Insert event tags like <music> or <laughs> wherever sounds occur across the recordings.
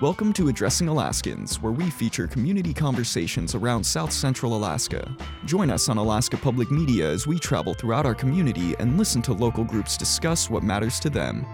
Welcome to Addressing Alaskans, where we feature community conversations around South Central Alaska. Join us on Alaska Public Media as we travel throughout our community and listen to local groups discuss what matters to them.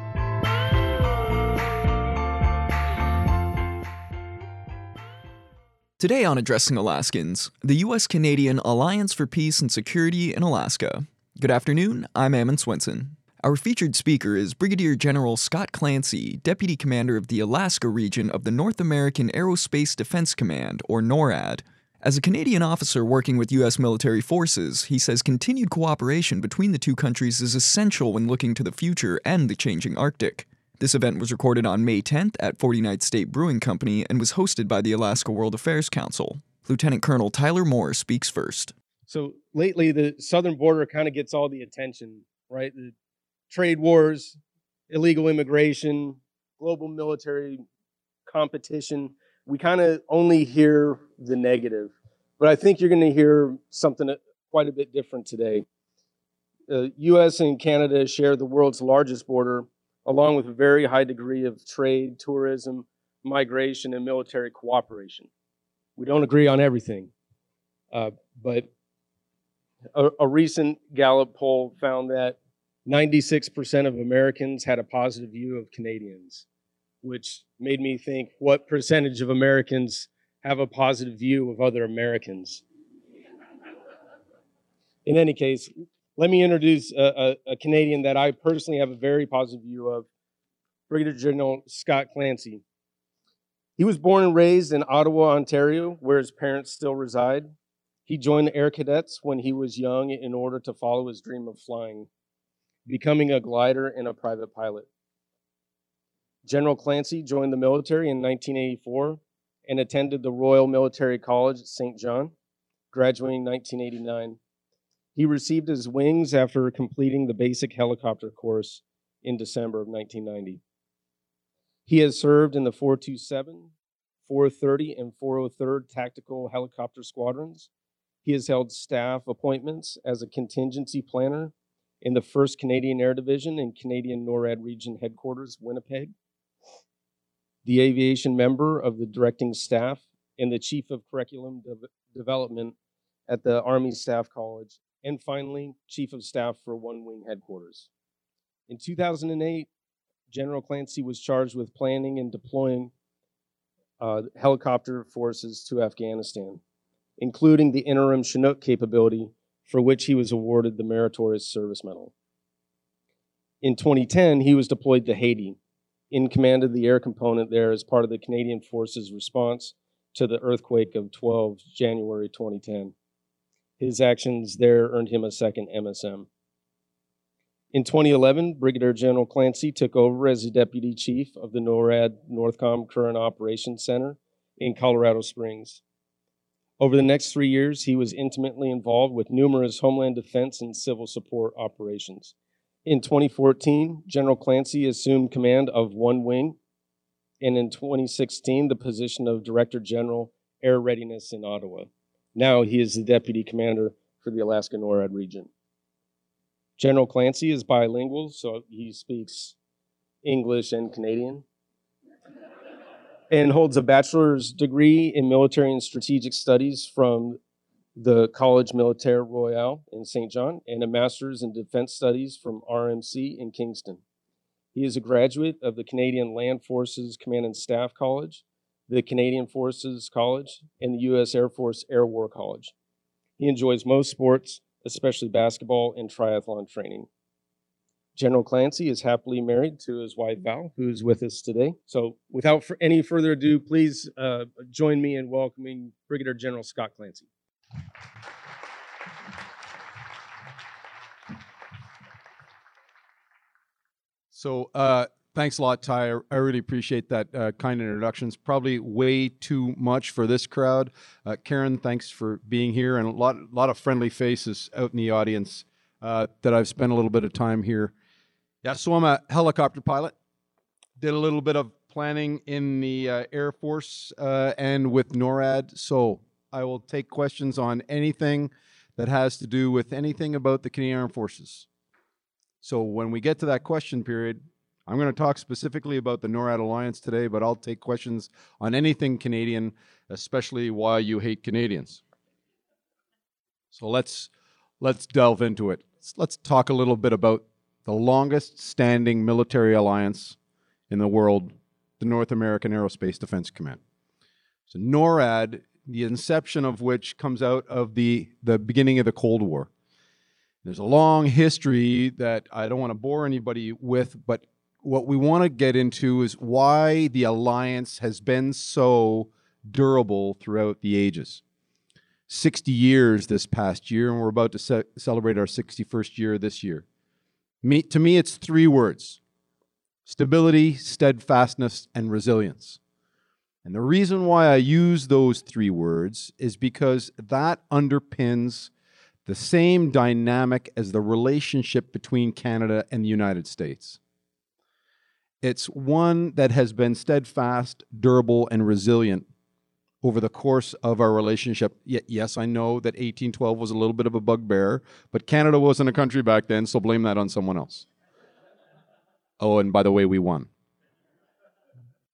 Today on Addressing Alaskans, the U.S. Canadian Alliance for Peace and Security in Alaska. Good afternoon, I'm Ammon Swenson. Our featured speaker is Brigadier General Scott Clancy, Deputy Commander of the Alaska region of the North American Aerospace Defense Command, or NORAD. As a Canadian officer working with U.S. military forces, he says continued cooperation between the two countries is essential when looking to the future and the changing Arctic. This event was recorded on May 10th at 49th State Brewing Company and was hosted by the Alaska World Affairs Council. Lieutenant Colonel Tyler Moore speaks first. So lately, the southern border kind of gets all the attention, right? The trade wars, illegal immigration, global military competition. We kind of only hear the negative, but I think you're going to hear something quite a bit different today. The U.S. and Canada share the world's largest border, along with a very high degree of trade, tourism, migration, and military cooperation. We don't agree on everything, uh, but a, a recent Gallup poll found that 96% of Americans had a positive view of Canadians, which made me think what percentage of Americans have a positive view of other Americans? In any case, let me introduce a, a, a, Canadian that I personally have a very positive view of Brigadier General Scott Clancy. He was born and raised in Ottawa, Ontario, where his parents still reside. He joined the Air Cadets when he was young in order to follow his dream of flying becoming a glider and a private pilot. General Clancy joined the military in 1984 and attended the Royal Military College at St. John, graduating in 1989. He received his wings after completing the basic helicopter course in December of 1990. He has served in the 427, 430, and 403rd Tactical Helicopter Squadrons. He has held staff appointments as a contingency planner in the 1st Canadian Air Division and Canadian NORAD Region Headquarters, Winnipeg. The aviation member of the directing staff and the chief of curriculum de- development at the Army Staff College, and finally, chief of staff for One Wing Headquarters. In 2008, General Clancy was charged with planning and deploying uh, helicopter forces to Afghanistan, including the interim Chinook capability for which he was awarded the Meritorious Service Medal. In 2010, he was deployed to Haiti in command of the air component there as part of the Canadian Forces response to the earthquake of 12 January 2010. His actions there earned him a second MSM. In 2011, Brigadier General Clancy took over as the Deputy Chief of the NORAD Northcom Current Operations Center in Colorado Springs. Over the next three years, he was intimately involved with numerous Homeland Defense and civil support operations. In 2014, General Clancy assumed command of one wing, and in 2016, the position of Director General Air Readiness in Ottawa. Now he is the Deputy Commander for the Alaska NORAD region. General Clancy is bilingual, so he speaks English and Canadian and holds a bachelor's degree in military and strategic studies from the College Militaire Royal in St. John and a master's in defense studies from RMC in Kingston. He is a graduate of the Canadian Land Forces Command and Staff College, the Canadian Forces College, and the U.S. Air Force Air War College. He enjoys most sports, especially basketball and triathlon training. General Clancy is happily married to his wife Val, who's with us today. So, without any further ado, please uh, join me in welcoming Brigadier General Scott Clancy. So, uh, thanks a lot, Ty. I really appreciate that uh, kind introductions. Probably way too much for this crowd. Uh, Karen, thanks for being here, and a lot, lot of friendly faces out in the audience uh, that I've spent a little bit of time here yeah, so I'm a helicopter pilot. Did a little bit of planning in the uh, Air Force uh, and with NORAD. So I will take questions on anything that has to do with anything about the Canadian Armed Forces. So when we get to that question period, I'm going to talk specifically about the NORAD alliance today, but I'll take questions on anything Canadian, especially why you hate Canadians. So let's let's delve into it. Let's talk a little bit about the longest standing military alliance in the world, the North American Aerospace Defense Command. So NORAD, the inception of which comes out of the, the beginning of the Cold War. There's a long history that I don't want to bore anybody with, but what we want to get into is why the alliance has been so durable throughout the ages. 60 years this past year, and we're about to ce- celebrate our 61st year this year. Me, to me, it's three words stability, steadfastness, and resilience. And the reason why I use those three words is because that underpins the same dynamic as the relationship between Canada and the United States. It's one that has been steadfast, durable, and resilient over the course of our relationship. Yes, I know that 1812 was a little bit of a bugbear, but Canada wasn't a country back then, so blame that on someone else. Oh, and by the way, we won.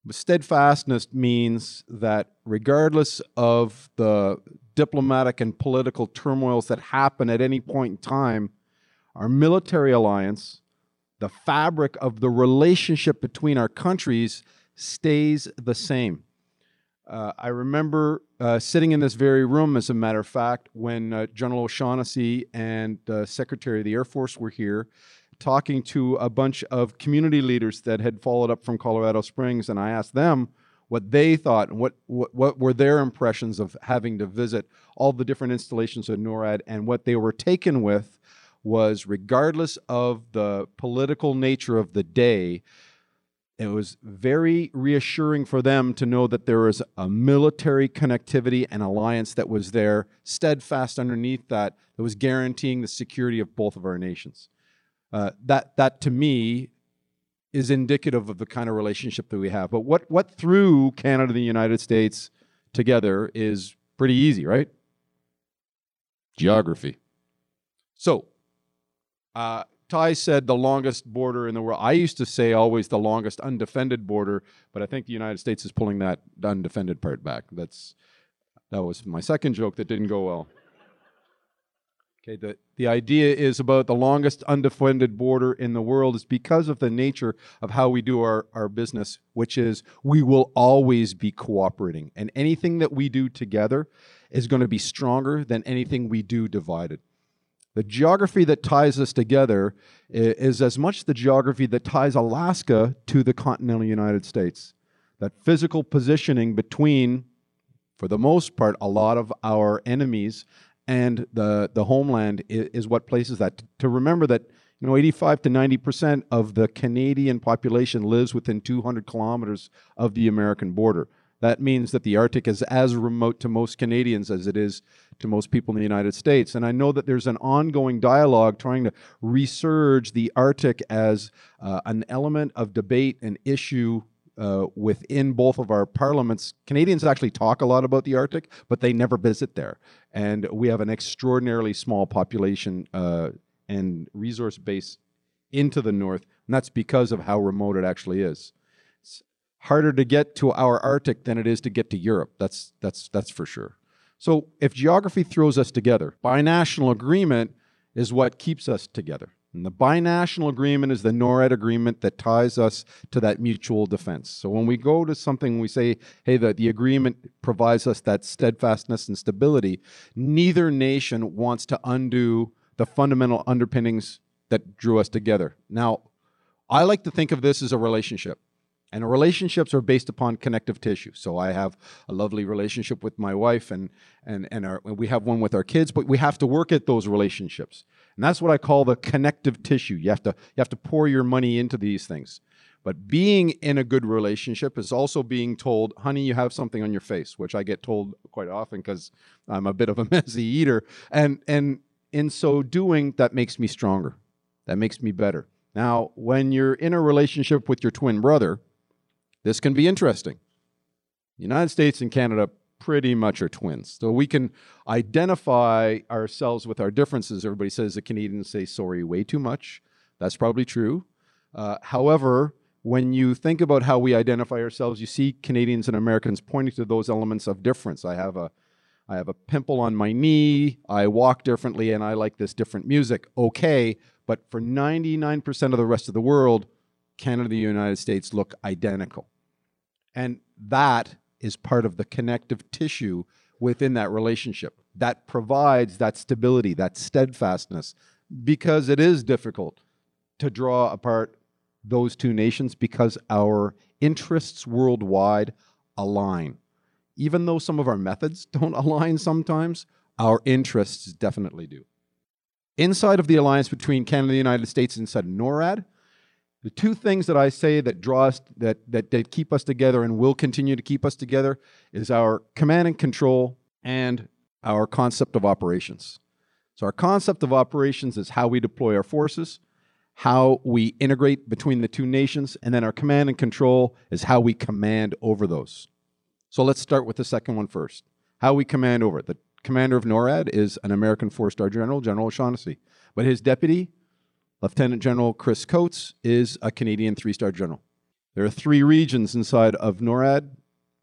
But steadfastness means that regardless of the diplomatic and political turmoils that happen at any point in time, our military alliance, the fabric of the relationship between our countries, stays the same. Uh, I remember uh, sitting in this very room, as a matter of fact, when uh, General O'Shaughnessy and the Secretary of the Air Force were here talking to a bunch of community leaders that had followed up from Colorado Springs, and I asked them what they thought and what, what, what were their impressions of having to visit all the different installations of NORAD, and what they were taken with was regardless of the political nature of the day, it was very reassuring for them to know that there was a military connectivity and alliance that was there, steadfast underneath that, that was guaranteeing the security of both of our nations. Uh, that, that to me is indicative of the kind of relationship that we have. But what, what threw Canada and the United States together is pretty easy, right? Geography. So, uh, Ty said the longest border in the world. I used to say always the longest undefended border, but I think the United States is pulling that undefended part back. That's that was my second joke that didn't go well. Okay, the, the idea is about the longest undefended border in the world is because of the nature of how we do our, our business, which is we will always be cooperating. And anything that we do together is going to be stronger than anything we do divided. The geography that ties us together is as much the geography that ties Alaska to the continental United States. That physical positioning between, for the most part, a lot of our enemies and the, the homeland is, is what places that. To remember that you know, 85 to 90 percent of the Canadian population lives within 200 kilometers of the American border. That means that the Arctic is as remote to most Canadians as it is to most people in the United States. And I know that there's an ongoing dialogue trying to resurge the Arctic as uh, an element of debate and issue uh, within both of our parliaments. Canadians actually talk a lot about the Arctic, but they never visit there. And we have an extraordinarily small population uh, and resource base into the north, and that's because of how remote it actually is It's harder to get to our Arctic than it is to get to Europe. That's that's that's for sure. So if geography throws us together, binational agreement is what keeps us together. And the binational agreement is the NORAD agreement that ties us to that mutual defense. So when we go to something, we say, hey, the, the agreement provides us that steadfastness and stability. Neither nation wants to undo the fundamental underpinnings that drew us together. Now, I like to think of this as a relationship. And relationships are based upon connective tissue. So I have a lovely relationship with my wife, and and and our, we have one with our kids. But we have to work at those relationships, and that's what I call the connective tissue. You have to you have to pour your money into these things. But being in a good relationship is also being told, "Honey, you have something on your face," which I get told quite often because I'm a bit of a <laughs> messy eater, and and in so doing, that makes me stronger. That makes me better. Now, when you're in a relationship with your twin brother this can be interesting. The United States and Canada pretty much are twins. So we can identify ourselves with our differences. Everybody says the Canadians say sorry way too much. That's probably true. Uh, however, when you think about how we identify ourselves, you see Canadians and Americans pointing to those elements of difference. I have a I have a pimple on my knee, I walk differently, and I like this different music. Okay, but for 99% of the rest of the world, Canada and the United States look identical. And that is part of the connective tissue within that relationship that provides that stability, that steadfastness, because it is difficult to draw apart those two nations because our interests worldwide align. Even though some of our methods <laughs> don't align sometimes, our interests definitely do. Inside of the alliance between Canada and the United States, inside NORAD, the two things that I say that draw us, that, that, that keep us together and will continue to keep us together is our command and control and our concept of operations. So, our concept of operations is how we deploy our forces, how we integrate between the two nations, and then our command and control is how we command over those. So, let's start with the second one first. How we command over it. The commander of NORAD is an American four star general, General O'Shaughnessy, but his deputy, Lieutenant General Chris Coates, is a Canadian three star general. There are three regions inside of NORAD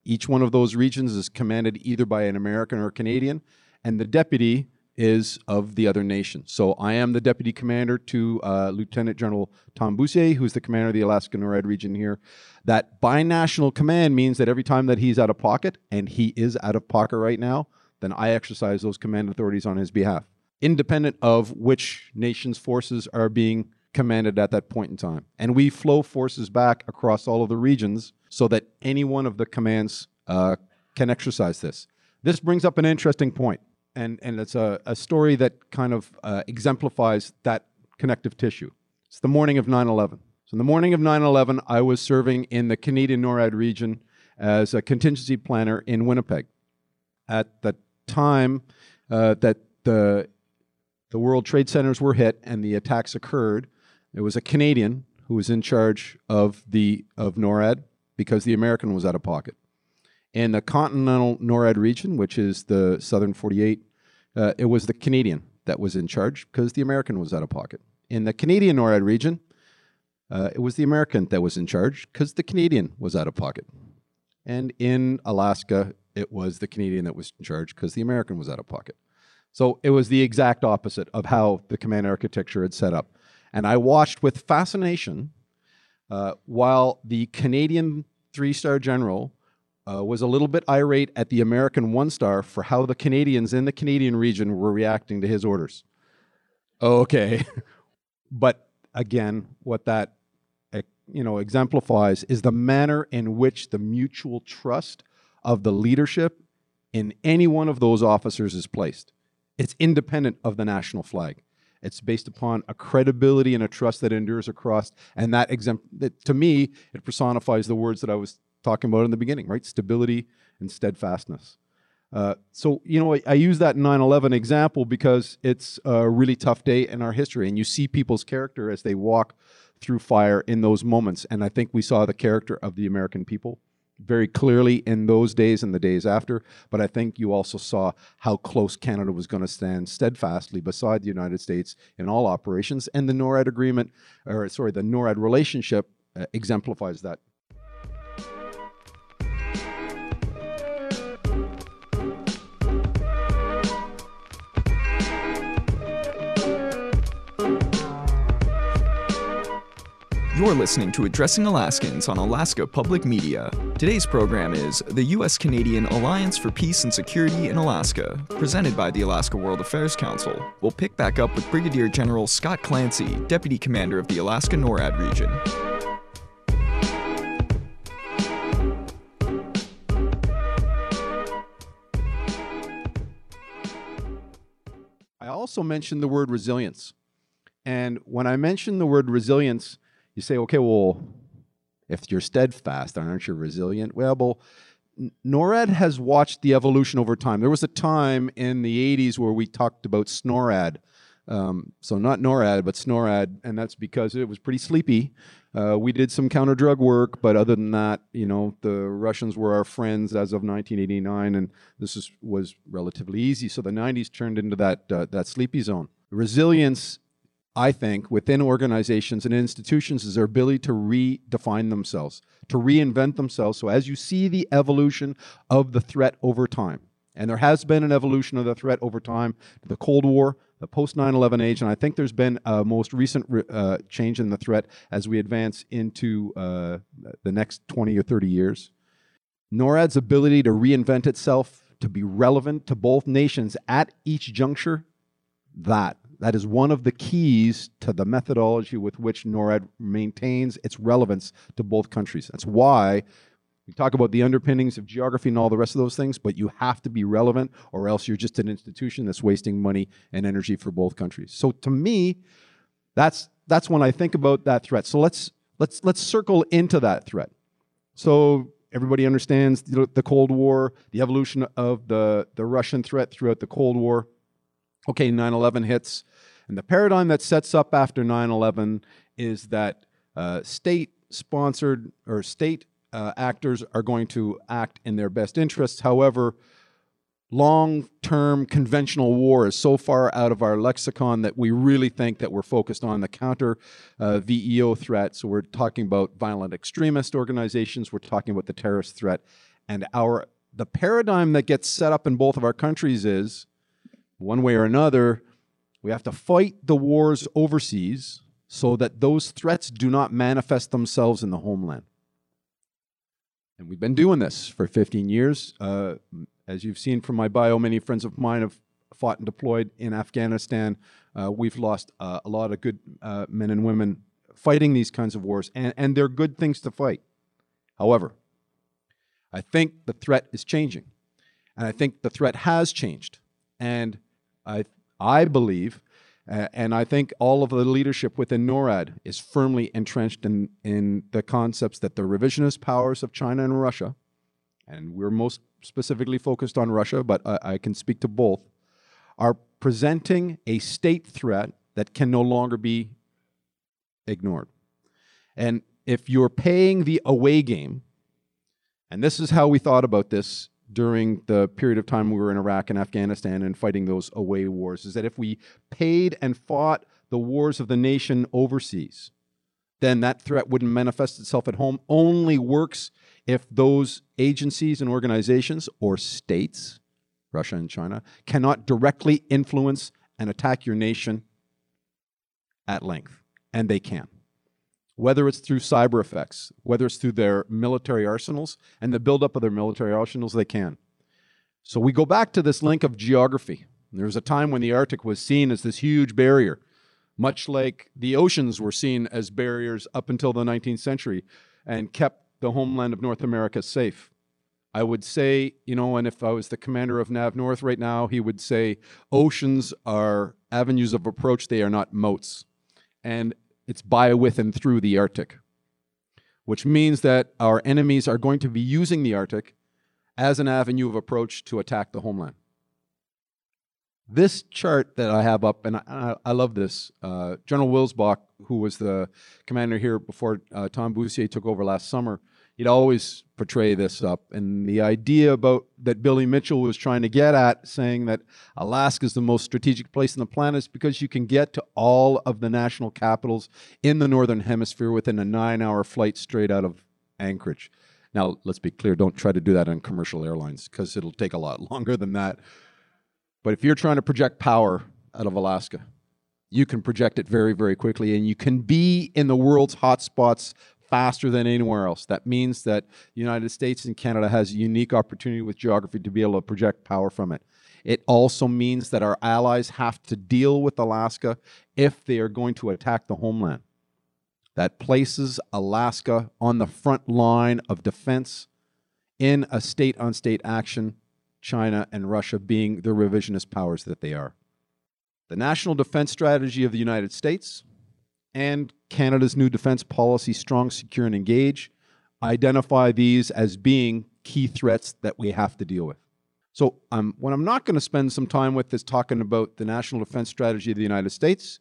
each one of those regions is commanded either by an American or a Canadian, and the deputy is of the other nation. So I am the deputy commander to uh, Lieutenant General Tom Bussiere, who's the commander of the Alaska NORAD region here. That binational command means that every time that he's out of pocket, and he is out of pocket right now, then I exercise those command authorities on his behalf, independent of which nation's forces are being commanded at that point in time. And we flow forces back across all of the regions so that any one of the commands uh, can exercise this. This brings up an interesting point, and, and it's a, a story that kind of uh, exemplifies that connective tissue. It's the morning of 9 11. So, in the morning of 9 11, I was serving in the Canadian NORAD region as a contingency planner in Winnipeg. At the time uh, that the, the World Trade Centers were hit and the attacks occurred, it was a Canadian who was in charge of the of NORAD because the American was out of pocket. In the continental NORAD region, which is the southern 48, uh, it was the Canadian that was in charge because the American was out of pocket. In the Canadian NORAD region, uh, it was the American that was in charge because the Canadian was out of pocket. And in Alaska, it was the Canadian that was in charge because the American was out of pocket. So it was the exact opposite of how the command architecture had set up. And I watched with fascination uh, while the Canadian three star general uh, was a little bit irate at the American one star for how the Canadians in the Canadian region were reacting to his orders. Okay. <laughs> but again, what that eh, you know exemplifies is the manner in which the mutual trust of the leadership in any one of those officers is placed. It's independent of the national flag. It's based upon a credibility and a trust that endures across, and that, exempt, that to me, it personifies the words that I was talking about in the beginning, right? Stability and steadfastness. Uh, so, you know, I, I use that 9 11 example because it's a really tough day in our history, and you see people's character as they walk through fire in those moments. And I think we saw the character of the American people very clearly in those days and the days after. But I think you also saw how close Canada was going to stand steadfastly beside the United States in all operations. And the NORAD agreement, or sorry, the NORAD relationship uh, exemplifies that You're listening to Addressing Alaskans on Alaska Public Media. Today's program is the U.S. Canadian Alliance for Peace and Security in Alaska, presented by the Alaska World Affairs Council. We'll pick back up with Brigadier General Scott Clancy, Deputy Commander of the Alaska NORAD region. I also mentioned the word resilience. And when I mention the word resilience, you say, okay, well, if you're steadfast, aren't you resilient? Well, well, NORAD has watched the evolution over time. There was a time in the 80s where we talked about SNORAD. Um, so not NORAD, but SNORAD, and that's because it was pretty sleepy. Uh, we did some counter drug work, but other than that, you know, the Russians were our friends as of 1989, and this is, was relatively easy. So the 90s turned into that uh, that sleepy zone. Resilience I think, within organizations and institutions is their ability to redefine themselves, to reinvent themselves. So as you see the evolution of the threat over time, and there has been an evolution of the threat over time, the Cold War, the post 9 11 age, and I think there's been a most recent uh, change in the threat as we advance into uh, the next 20 or 30 years. NORAD's ability to reinvent itself, to be relevant to both nations at each juncture, that that is one of the keys to the methodology with which NORAD maintains its relevance to both countries. That's why we talk about the underpinnings of geography and all the rest of those things, but you have to be relevant or else you're just an institution that's wasting money and energy for both countries. So to me, that's that's when I think about that threat. So let's let's let's circle into that threat. So everybody understands the, the Cold War, the evolution of the, the Russian threat throughout the Cold War. Okay, 9 11 hits. And the paradigm that sets up after 9 11 is that uh, state sponsored or state uh, actors are going to act in their best interests. However, long term conventional war is so far out of our lexicon that we really think that we're focused on the counter uh, VEO threat. So we're talking about violent extremist organizations, we're talking about the terrorist threat. And our the paradigm that gets set up in both of our countries is one way or another, we have to fight the wars overseas so that those threats do not manifest themselves in the homeland. And we've been doing this for 15 years. Uh, as you've seen from my bio, many friends of mine have fought and deployed in Afghanistan. Uh, we've lost uh, a lot of good uh, men and women fighting these kinds of wars, and, and they're good things to fight. However, I think the threat is changing, and I think the threat has changed. And I, I believe uh, and I think all of the leadership within NORAD is firmly entrenched in, in the concepts that the revisionist powers of China and Russia, and we're most specifically focused on Russia, but I, I can speak to both, are presenting a state threat that can no longer be ignored. And if you're paying the away game, and this is how we thought about this during the period of time we were in Iraq and Afghanistan and fighting those away wars is that if we paid and fought the wars of the nation overseas, then that threat wouldn't manifest itself at home. Only works if those agencies and organizations or states, Russia and China, cannot directly influence and attack your nation at length. And they can whether it's through cyber effects, whether it's through their military arsenals and the buildup of their military arsenals, they can. So we go back to this link of geography. There was a time when the Arctic was seen as this huge barrier, much like the oceans were seen as barriers up until the 19th century and kept the homeland of North America safe. I would say, you know, and if I was the commander of NAV North right now, he would say oceans are avenues of approach, they are not moats. And it's by, with, and through the Arctic, which means that our enemies are going to be using the Arctic as an avenue of approach to attack the homeland. This chart that I have up, and I, I love this, uh, General Wilsbach, who was the commander here before uh, Tom Bussiere took over last summer, he'd always portray this up. And the idea about that Billy Mitchell was trying to get at, saying that Alaska is the most strategic place on the planet, is because you can get to all of the national capitals in the northern hemisphere within a nine-hour flight straight out of Anchorage. Now, let's be clear: don't try to do that on commercial airlines because it'll take a lot <laughs> longer than that. But if you're trying to project power out of Alaska, you can project it very, very quickly, and you can be in the world's hotspots faster than anywhere else. That means that the United States and Canada has a unique opportunity with geography to be able to project power from it. It also means that our allies have to deal with Alaska if they are going to attack the homeland. That places Alaska on the front line of defense in a state on state action, China and Russia being the revisionist powers that they are. The national defense strategy of the United States and Canada's new defense policy, Strong, Secure, and Engage, identify these as being key threats that we have to deal with. So, um, what I'm not going to spend some time with is talking about the national defense strategy of the United States,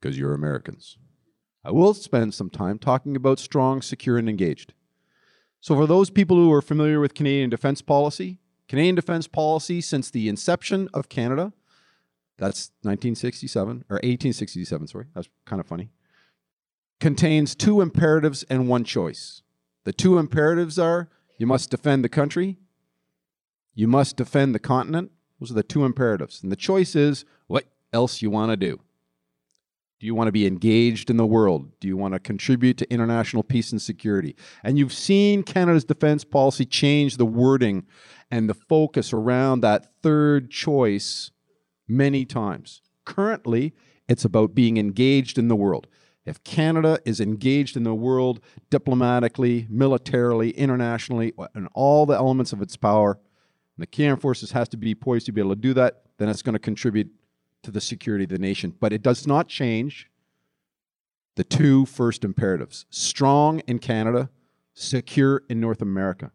because you're Americans. I will spend some time talking about strong, secure, and engaged. So, for those people who are familiar with Canadian defense policy, Canadian defense policy since the inception of Canada that's 1967 or 1867, sorry. That's kind of funny. Contains two imperatives and one choice. The two imperatives are you must defend the country, you must defend the continent. Those are the two imperatives. And the choice is what else you want to do. Do you want to be engaged in the world? Do you want to contribute to international peace and security? And you've seen Canada's defense policy change the wording and the focus around that third choice many times. Currently, it's about being engaged in the world. If Canada is engaged in the world diplomatically, militarily, internationally, and all the elements of its power, and the Canadian Forces has to be poised to be able to do that, then it's going to contribute to the security of the nation. But it does not change the two first imperatives strong in Canada, secure in North America.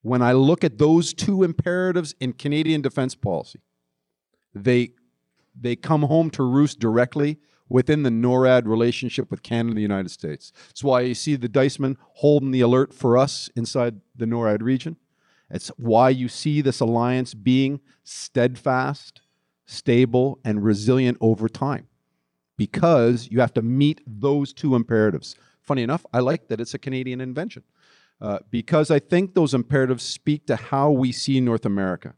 When I look at those two imperatives in Canadian defense policy, they, they come home to roost directly within the NORAD relationship with Canada and the United States. That's why you see the Diceman holding the alert for us inside the NORAD region. It's why you see this alliance being steadfast, stable, and resilient over time. Because you have to meet those two imperatives. Funny enough, I like that it's a Canadian invention. Uh, because I think those imperatives speak to how we see North America.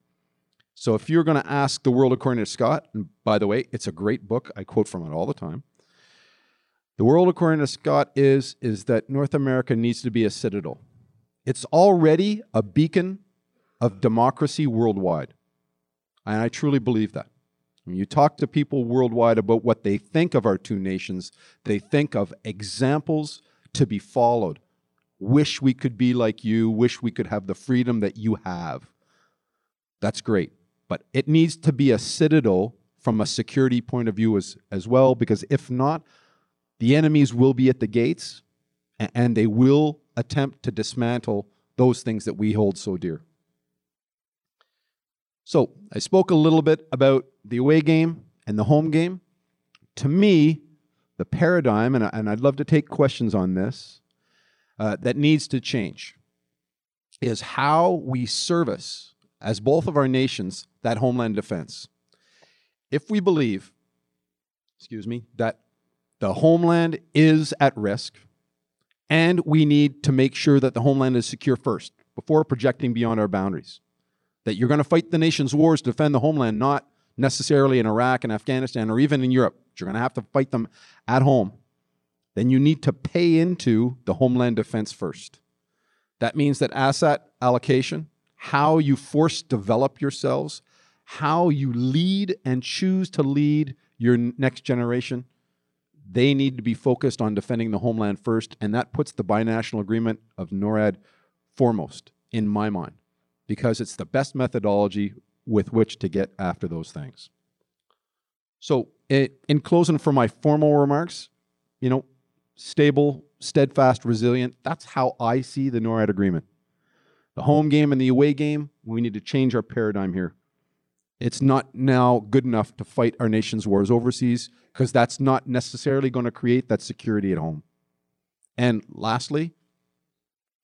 So if you're going to ask The World According to Scott, and by the way, it's a great book, I quote from it all the time. The World According to Scott is, is that North America needs to be a citadel. It's already a beacon of democracy worldwide. And I truly believe that. When you talk to people worldwide about what they think of our two nations, they think of examples to be followed. Wish we could be like you, wish we could have the freedom that you have. That's great. But it needs to be a citadel from a security point of view as, as well, because if not, the enemies will be at the gates and they will attempt to dismantle those things that we hold so dear. So, I spoke a little bit about the away game and the home game. To me, the paradigm, and, I, and I'd love to take questions on this, uh, that needs to change is how we service as both of our nations that homeland defense. If we believe, excuse me, that the homeland is at risk and we need to make sure that the homeland is secure first before projecting beyond our boundaries, that you're going to fight the nation's wars to defend the homeland, not necessarily in Iraq and Afghanistan or even in Europe. You're going to have to fight them at home. Then you need to pay into the homeland defense first. That means that asset allocation how you force develop yourselves, how you lead and choose to lead your next generation, they need to be focused on defending the homeland first, and that puts the binational agreement of NORAD foremost in my mind because it's the best methodology with which to get after those things. So, in closing, for my formal remarks, you know, stable, steadfast, resilient, that's how I see the NORAD agreement the home game and the away game, we need to change our paradigm here. It's not now good enough to fight our nation's wars overseas because that's not necessarily going to create that security at home. And lastly,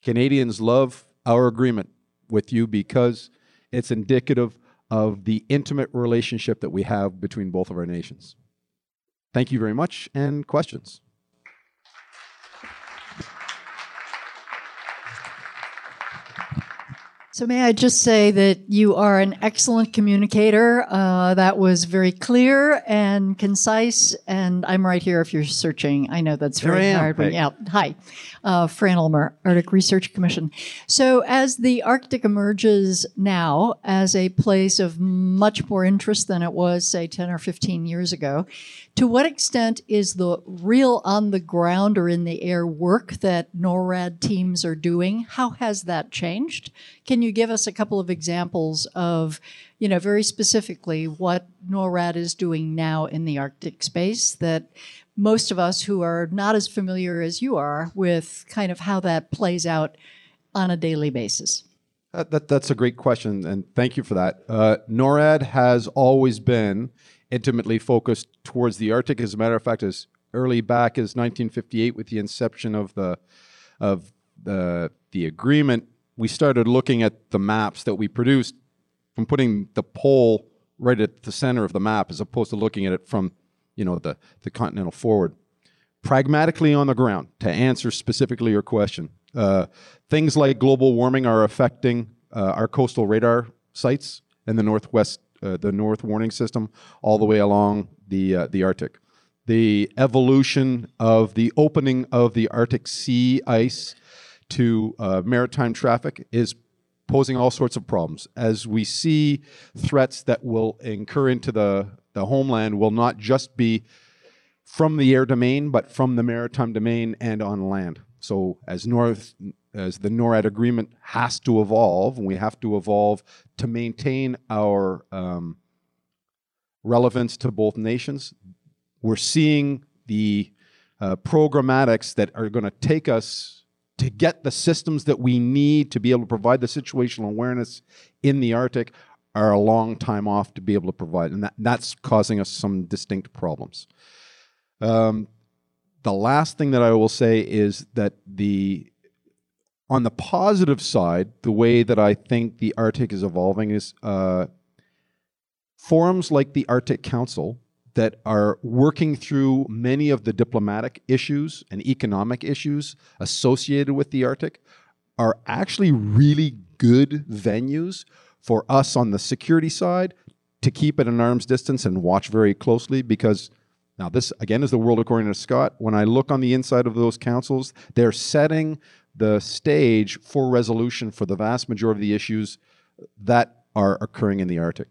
Canadians love our agreement with you because it's indicative of the intimate relationship that we have between both of our nations. Thank you very much, and questions. So, may I just say that you are an excellent communicator. Uh, that was very clear and concise, and I'm right here if you're searching. I know that's very hard. When, yeah. Hi, uh, Fran Ulmer, Arctic Research Commission. So, as the Arctic emerges now as a place of much more interest than it was, say, 10 or 15 years ago, to what extent is the real on the ground or in the air work that NORAD teams are doing? How has that changed? Can you give us a couple of examples of, you know, very specifically what NORAD is doing now in the Arctic space that most of us who are not as familiar as you are with kind of how that plays out on a daily basis? Uh, that, that's a great question, and thank you for that. Uh, NORAD has always been intimately focused towards the Arctic. As a matter of fact, as early back as 1958, with the inception of the of the the agreement, we started looking at the maps that we produced from putting the pole right at the center of the map as opposed to looking at it from, you know, the, the continental forward. Pragmatically on the ground, to answer specifically your question, uh, things like global warming are affecting uh, our coastal radar sites in the northwest, uh, the North Warning System, all the way along the uh, the Arctic. The evolution of the opening of the Arctic Sea ice to uh, maritime traffic is posing all sorts of problems. As we see threats that will incur into the, the homeland will not just be from the air domain, but from the maritime domain and on land. So as North as the NORAD agreement has to evolve, and we have to evolve to maintain our um, relevance to both nations, we're seeing the uh, programmatics that are going to take us to get the systems that we need to be able to provide the situational awareness in the Arctic are a long time off to be able to provide, and that, that's causing us some distinct problems. Um, the last thing that I will say is that the on the positive side, the way that I think the Arctic is evolving is uh, forums like the Arctic Council that are working through many of the diplomatic issues and economic issues associated with the Arctic are actually really good venues for us on the security side to keep at an arm's distance and watch very closely because now this again is the world according to Scott. When I look on the inside of those councils, they're setting the stage for resolution for the vast majority of the issues that are occurring in the Arctic.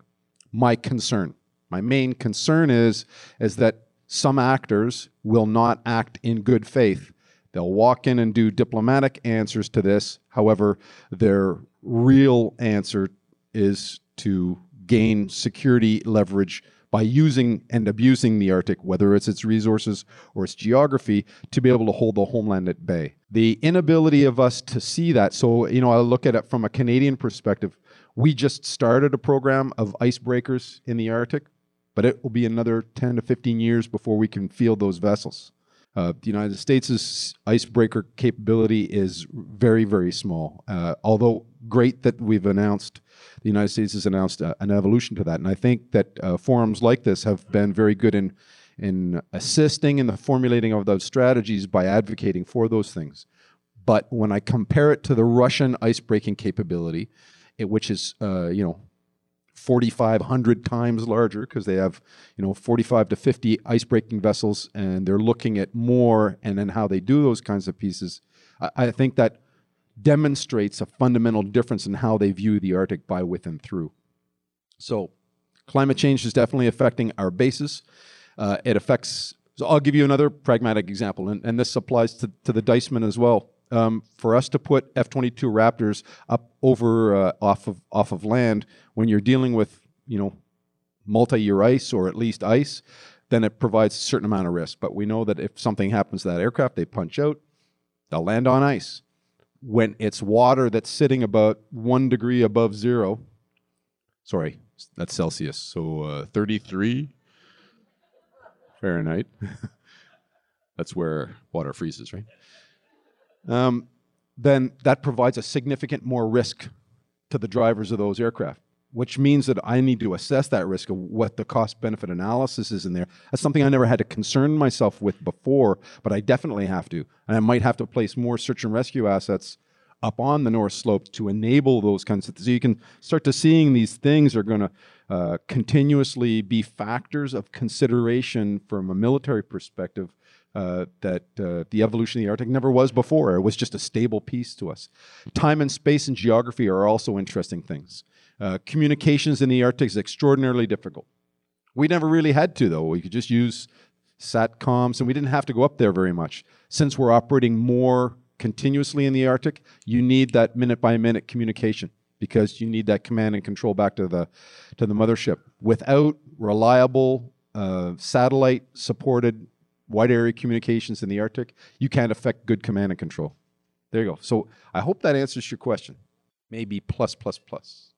My concern my main concern is, is that some actors will not act in good faith. They'll walk in and do diplomatic answers to this. However, their real answer is to gain security leverage by using and abusing the Arctic, whether it's its resources or its geography, to be able to hold the homeland at bay. The inability of us to see that, so, you know, I look at it from a Canadian perspective. We just started a program of icebreakers in the Arctic but it will be another 10 to 15 years before we can field those vessels. Uh, the United States' icebreaker capability is very, very small. Uh, although great that we've announced, the United States has announced uh, an evolution to that. And I think that uh, forums like this have been very good in, in assisting in the formulating of those strategies by advocating for those things. But when I compare it to the Russian icebreaking capability, it, which is, uh, you know, 4,500 times larger because they have, you know, 45 to 50 ice-breaking vessels, and they're looking at more and then how they do those kinds of pieces. I, I think that demonstrates a fundamental difference in how they view the Arctic by, with, and through. So, climate change is definitely affecting our bases. Uh, it affects. So, I'll give you another pragmatic example, and, and this applies to, to the Diceman as well um, for us to put F-22 Raptors up over uh, off of off of land when you're dealing with you know multi-year ice or at least ice, then it provides a certain amount of risk. But we know that if something happens to that aircraft, they punch out, they'll land on ice. When it's water that's sitting about one degree above zero, sorry, that's Celsius, so uh, 33 Fahrenheit. <laughs> that's where water freezes, right? um, then that provides a significant more risk to the drivers of those aircraft, which means that I need to assess that risk of what the cost benefit analysis is in there. That's something I never had to concern myself with before, but I definitely have to. And I might have to place more search and rescue assets up on the north slope to enable those kinds of things. so you can start to seeing these things are going to uh, continuously be factors of consideration from a military perspective uh, that uh, the evolution of the Arctic never was before. It was just a stable piece to us. Time and space and geography are also interesting things. Uh, communications in the Arctic is extraordinarily difficult. We never really had to, though. We could just use SATCOMs, and we didn't have to go up there very much. Since we're operating more continuously in the Arctic, you need that minute by minute communication because you need that command and control back to the to the mothership. Without reliable uh, satellite supported wide area communications in the Arctic, you can't affect good command and control. There you go. So I hope that answers your question. Maybe plus, plus, plus.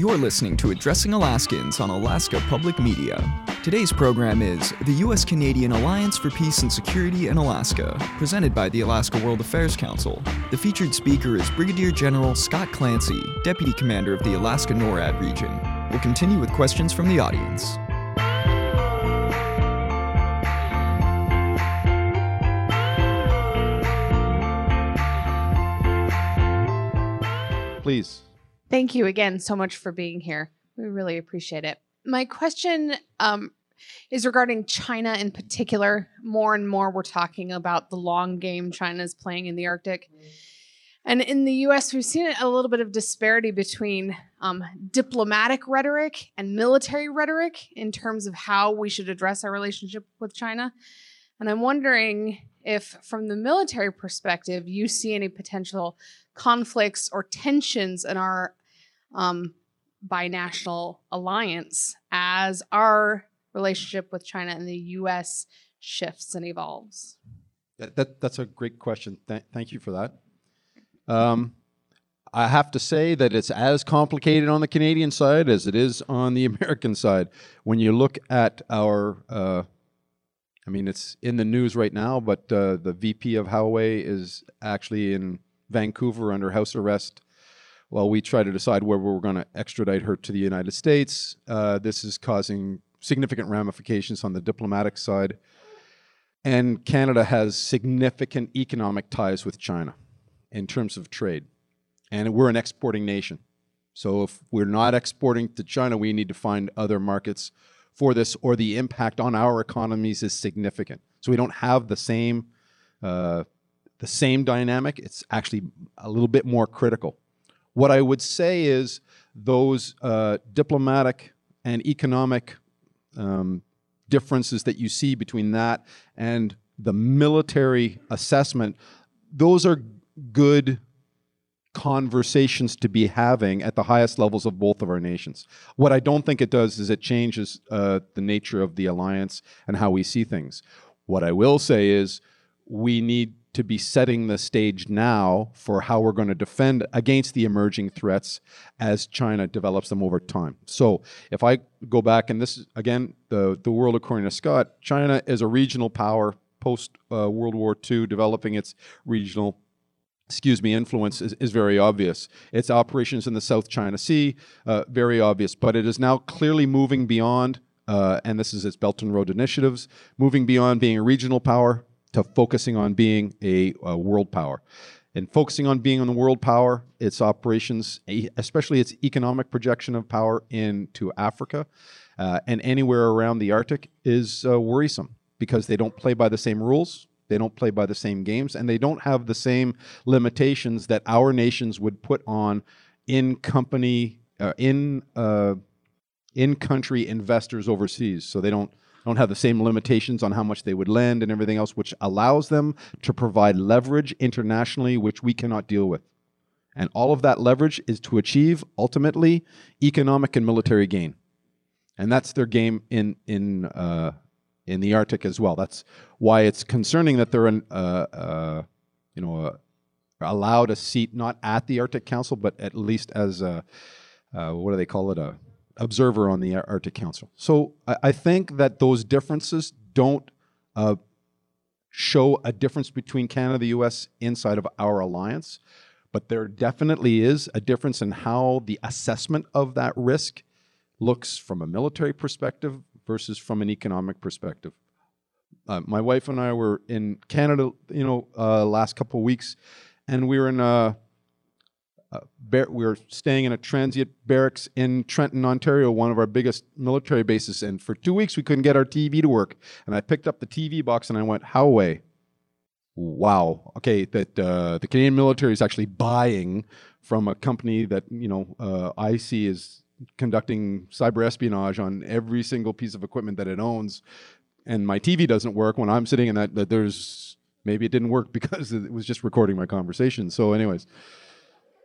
You're listening to Addressing Alaskans on Alaska Public Media. Today's program is the U.S. Canadian Alliance for Peace and Security in Alaska, presented by the Alaska World Affairs Council. The featured speaker is Brigadier General Scott Clancy, Deputy Commander of the Alaska NORAD region. We'll continue with questions from the audience. Please. Thank you again so much for being here. We really appreciate it. My question um, is regarding China in particular. More and more, we're talking about the long game China is playing in the Arctic. And in the US, we've seen a little bit of disparity between um, diplomatic rhetoric and military rhetoric in terms of how we should address our relationship with China. And I'm wondering if, from the military perspective, you see any potential conflicts or tensions in our um, binational alliance as our relationship with China and the US shifts and evolves? That, that that's a great question. Th- thank you for that. Um, I have to say that it's as complicated on the Canadian side as it is on the <laughs> American side. When you look at our, uh, I mean, it's in the news right now, but uh, the VP of Huawei is actually in Vancouver under house arrest while we try to decide where we're going to extradite her to the United States. Uh, this is causing significant ramifications on the diplomatic side. And Canada has significant economic ties with China in terms of trade. And we're an exporting nation. So if we're not exporting to China, we need to find other markets for this, or the impact on our economies is significant. So we don't have the same uh, the same dynamic. It's actually a little bit more critical. What I would say is those uh, diplomatic and economic um, differences that you see between that and the military assessment, those are good conversations to be having at the highest levels of both of our nations. What I don't think it does is it changes uh, the nature of the alliance and how we see things. What I will say is we need to be setting the stage now for how we're going to defend against the emerging threats as China develops them over time. So, if I go back, and this is again the, the world according to Scott, China is a regional power post uh, World War II, developing its regional excuse me, influence is, is, very obvious. Its operations in the South China Sea, uh, very obvious, but it is now clearly moving beyond, uh, and this is its Belt and Road initiatives, moving beyond being a regional power to focusing on being a, a world power. And focusing on being on the world power, its operations, especially its economic projection of power into Africa uh, and anywhere around the Arctic, is uh, worrisome because they don't play by the same rules, they don't play by the same games, and they don't have the same limitations that our nations would put on in company, uh, in uh, in country investors overseas. So they don't don't have the same limitations on how much they would lend and everything else, which allows them to provide leverage internationally, which we cannot deal with. And all of that leverage is to achieve ultimately economic and military gain. And that's their game in in uh, in the Arctic as well. That's why it's concerning that they're in, uh, uh, you know uh, allowed a seat not at the Arctic Council, but at least as a uh, what do they call it a observer on the Arctic Council. So I, I think that those differences don't uh, show a difference between Canada and the U.S. inside of our alliance, but there definitely is a difference in how the assessment of that risk looks from a military perspective versus from an economic perspective. Uh, my wife and I were in Canada, you know, uh, last couple of weeks, and we were in a uh, we were staying in a transient barracks in Trenton, Ontario, one of our biggest military bases. And for two weeks, we couldn't get our TV to work. And I picked up the TV box and I went, How Huawei. Wow. Okay, that uh, the Canadian military is actually buying from a company that you know uh, I see is conducting cyber espionage on every single piece of equipment that it owns. And my TV doesn't work when I'm sitting in that. That there's maybe it didn't work <laughs> because it was just recording my conversation. So, anyways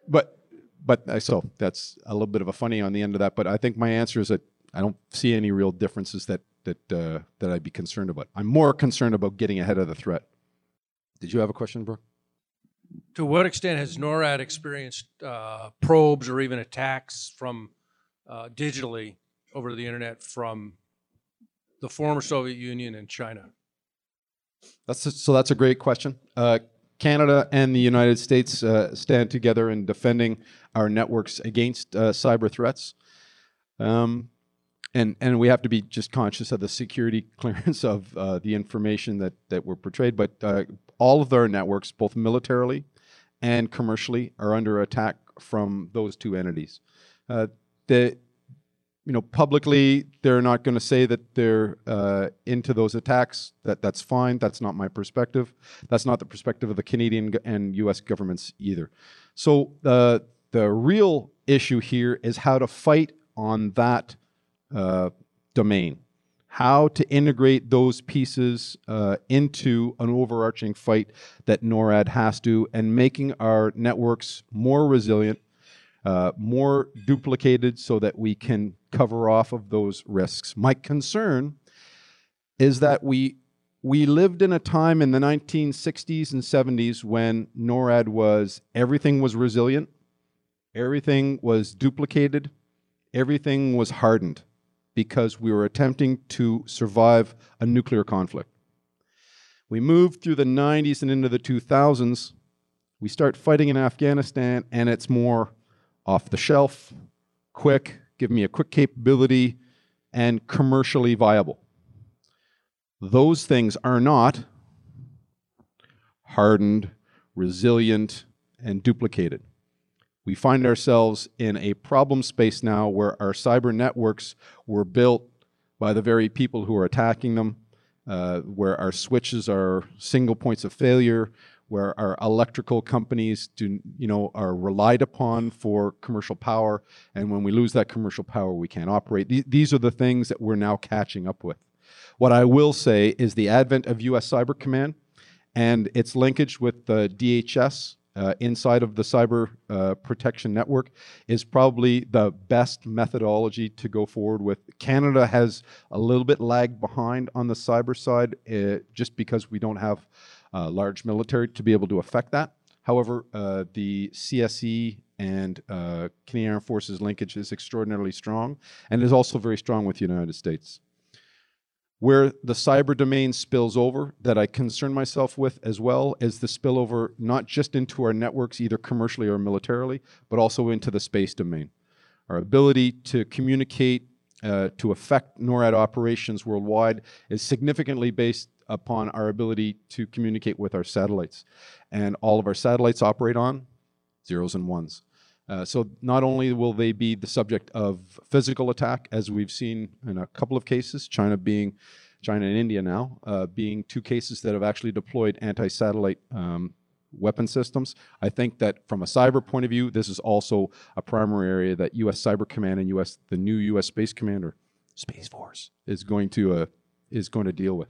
but but so that's a little bit of a funny on the end of that. But I think my answer is that I don't see any real differences that that uh, that I'd be concerned about. I'm more concerned about getting ahead of the threat. Did you have a question, Brooke? To what extent has NORAD experienced uh, probes or even attacks from uh, digitally over the internet from the former Soviet Union and China? That's a, so. That's a great question. Canada and the United States uh, stand together in defending our networks against uh, cyber threats. Um, and and we have to be just conscious of the security <laughs> clearance of uh, the information that that were portrayed. But uh, all of our networks, both militarily and commercially, are under attack from those two entities. Uh, the you know publicly they're not going to say that they're uh, into those attacks. That that's fine. That's not my perspective. That's not the perspective of the Canadian and U.S. governments either. So uh, the real issue here is how to fight on that uh, domain. How to integrate those pieces uh, into an overarching fight that NORAD has to, and making our networks more resilient, uh, more duplicated, so that we can cover off of those risks. My concern is that we we lived in a time in the 1960s and 70s when NORAD was everything was resilient, everything was duplicated, everything was hardened because we were attempting to survive a nuclear conflict. We moved through the 90s and into the 2000s. We start fighting in Afghanistan, and it's more off the shelf, quick, give me a quick capability, and commercially viable. Those things are not hardened, resilient, and duplicated. We find ourselves in a problem space now where our cyber networks were built by the very people who are attacking them, uh, where our switches are single points of failure, where our electrical companies do, you know, are relied upon for commercial power, and when we lose that commercial power, we can't operate. these are the things that we're now catching up with. What I will say is the advent of U.S. Cyber Command and its linkage with the DHS uh, inside of the cyber uh, protection network is probably the best methodology to go forward with. Canada has a little bit lagged behind on the cyber side uh, just because we don't have a large military to be able to affect that. However, uh, the CSE and uh, Canadian Armed Forces linkage is extraordinarily strong and is also very strong with the United States. Where the cyber domain spills over, that I concern myself with as well, is the spillover not just into our networks, either commercially or militarily, but also into the space domain. Our ability to communicate, uh, to affect NORAD operations worldwide is significantly based upon our ability to communicate with our satellites. And all of our satellites operate on zeros and ones. Uh, so not only will they be the subject of physical attack, as we've seen in a couple of cases, China being China and India now uh, being two cases that have actually deployed anti-satellite um, weapon systems. I think that from a cyber point of view, this is also a primary area that U.S. Cyber Command and U.S. the new U.S. Space Commander, Space Force, is going to uh, is going to deal with.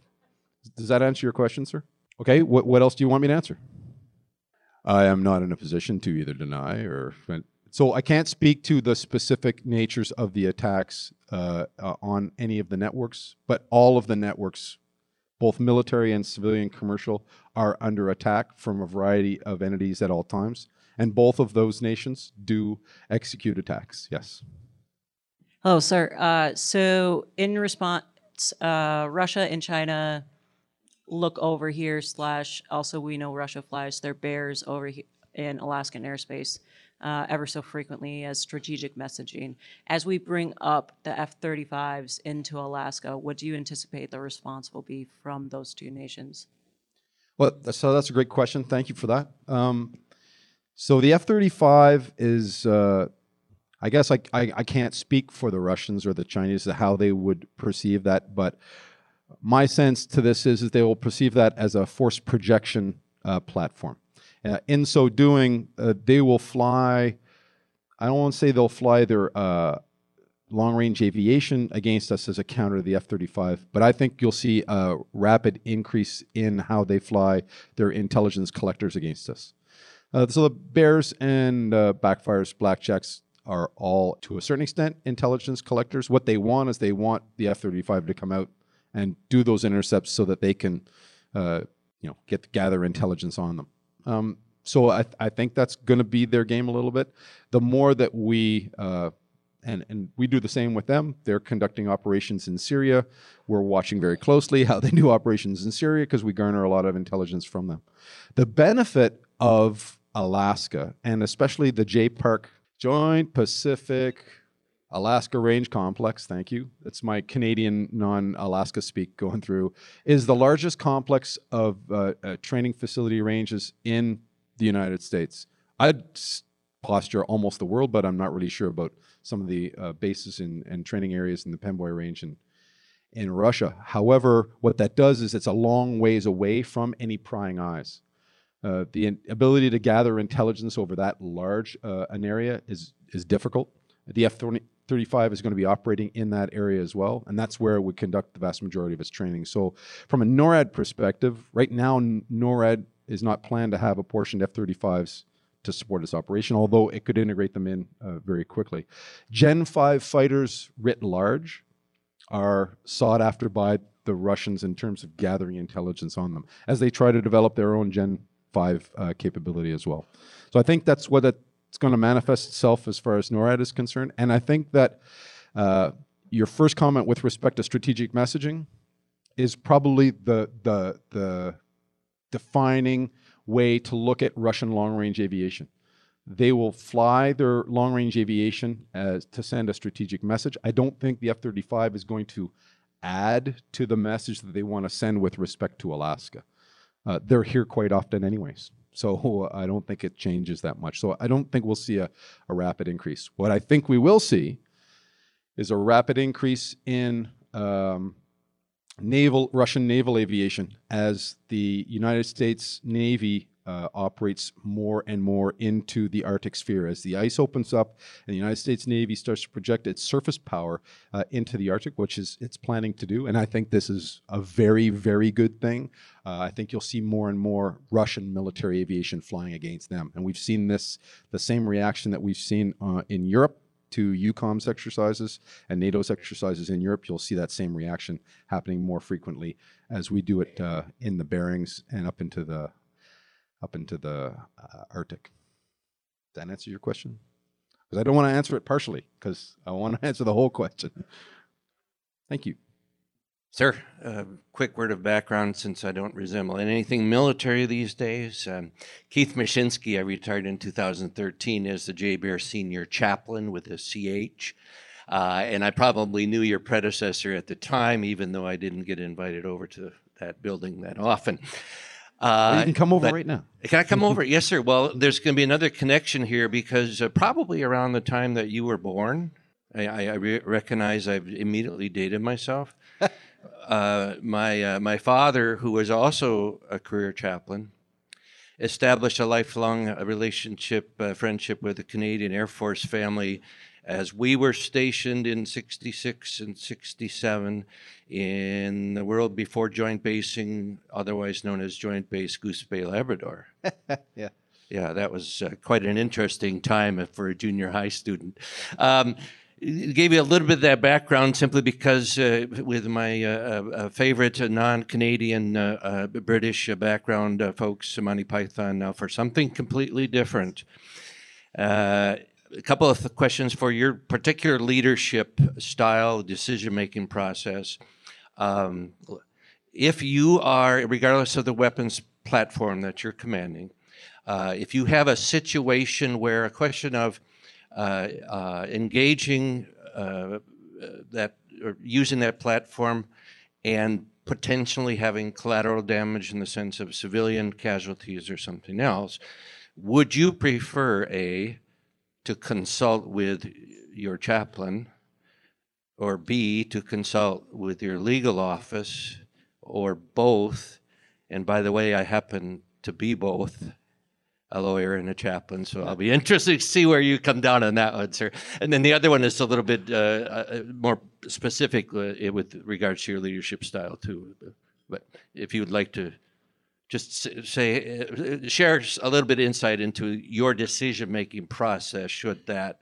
Does that answer your question, sir? Okay. What what else do you want me to answer? I am not in a position to either deny or. So I can't speak to the specific natures of the attacks uh, uh, on any of the networks, but all of the networks, both military and civilian commercial, are under attack from a variety of entities at all times. And both of those nations do execute attacks, yes. Hello, sir. Uh, so in response, uh, Russia and China look over here slash also we know Russia flies their bears over here in Alaskan airspace uh, ever so frequently as strategic messaging. As we bring up the F-35s into Alaska, what do you anticipate the response will be from those two nations? Well, so that's a great question. Thank you for that. Um, so the F-35 is, uh, I guess I, I, I, can't speak for the Russians or the Chinese how they would perceive that, but my sense to this is that they will perceive that as a force projection uh, platform. Uh, in so doing, uh, they will fly. I don't want to say they'll fly their uh, long range aviation against us as a counter to the F 35, but I think you'll see a rapid increase in how they fly their intelligence collectors against us. Uh, so the bears and uh, backfires, blackjacks are all, to a certain extent, intelligence collectors. What they want is they want the F 35 to come out and do those intercepts so that they can, uh, you know, get gather intelligence on them. Um, so I, I think that's going to be their game a little bit. The more that we uh, and, and we do the same with them. They're conducting operations in Syria. We're watching very closely how they <laughs> do operations in Syria because we garner a lot of intelligence from them. The benefit of Alaska, and especially the JPARC Joint Pacific Alaska Range Complex, thank you. That's my Canadian non Alaska speak going through, is the largest complex of uh, uh, training facility ranges in the United States. I'd posture almost the world, but I'm not really sure about some of the uh, bases and, training areas in the Pemboy Range in, in Russia. However, what that does is it's a long ways away from any prying eyes. Uh, the in- ability to gather intelligence over that large uh, an area is, is difficult. The F 35 is going to be operating in that area as well, and that's where would conduct the vast majority of its training. So, from a NORAD perspective, right now, NORAD is not planned to have apportioned F 35s to support its operation, although it could integrate them in uh, very quickly. Gen 5 fighters writ large are sought after by the Russians in terms of gathering intelligence on them as they try to develop their own Gen 5 uh, capability as well. So I think that's what it, it's going to manifest itself as far as NORAD is concerned. And I think that uh, your first comment with respect to strategic messaging is probably the the the defining way to look at Russian long range aviation. They will fly their long range aviation as, to send a strategic message. I don't think the F 35 is going to add to the message that they want to send with respect to Alaska. Uh, they're here quite often, anyways. So <laughs> I don't think it changes that much. So I don't think we'll see a, a rapid increase. What I think we will see is a rapid increase in um, naval Russian naval aviation as the United States Navy uh, operates more and more into the Arctic sphere. As the ice opens up and the United States Navy starts to project its surface power uh, into the Arctic, which is it's planning to do, and I think this is a very, very good thing. Uh, I think you'll see more and more Russian military aviation flying against them, and we've seen this the same reaction that we've seen uh, in Europe to EUCOM's exercises and NATO's exercises in Europe, you'll see that same reaction happening more frequently as we do it uh, in the Berings and up into the up into the uh, Arctic. Does that answer your question? Because I don't want to answer it partially, because I want to <laughs> answer the whole question. Thank you. Sir, uh, quick word of background since I don't resemble anything military these days. Um, Keith Mashinsky, I retired in 2013 as the JBER Senior Chaplain with a CH. Uh, and I probably knew your predecessor at the time, even though I didn't get invited over to that building that often. Uh, you can come over right now. Can I come over? <laughs> yes, sir. Well, there's going to be another connection here because uh, probably around the time that you were born, I, I re- recognize I've immediately dated myself <laughs> uh, my uh, my father, who was also a career chaplain, established a lifelong uh, relationship, uh, friendship with the Canadian Air Force family, as we were stationed in '66 and '67 in the world before joint basing, otherwise known as Joint Base Goose Bay, Labrador. <laughs> yeah. Yeah, that was uh, quite an interesting time for a junior high student. Um, gave you a little bit of that background simply because uh, with my uh, uh, favorite non-Canadian uh, uh, British background uh, folks, Monty Python, now for something completely different. A couple of questions for your particular leadership style, decision-making process. Um, if you are, regardless of the weapons platform that you're commanding, if you have a situation where a question of uh, uh, engaging uh, that or using that platform and potentially having collateral damage in the sense of civilian casualties or something else, would you prefer A, to consult with your chaplain, or B, to consult with your legal office, or both? And by the way, I happen to be both a lawyer and a chaplain. So I'll be <laughs> interested to see where you come down on that one, sir. And then the other one is a little bit uh, uh, more specific uh, with regards to your leadership style too. But if you would like to just say, uh, share a little bit of insight into your decision-making process should that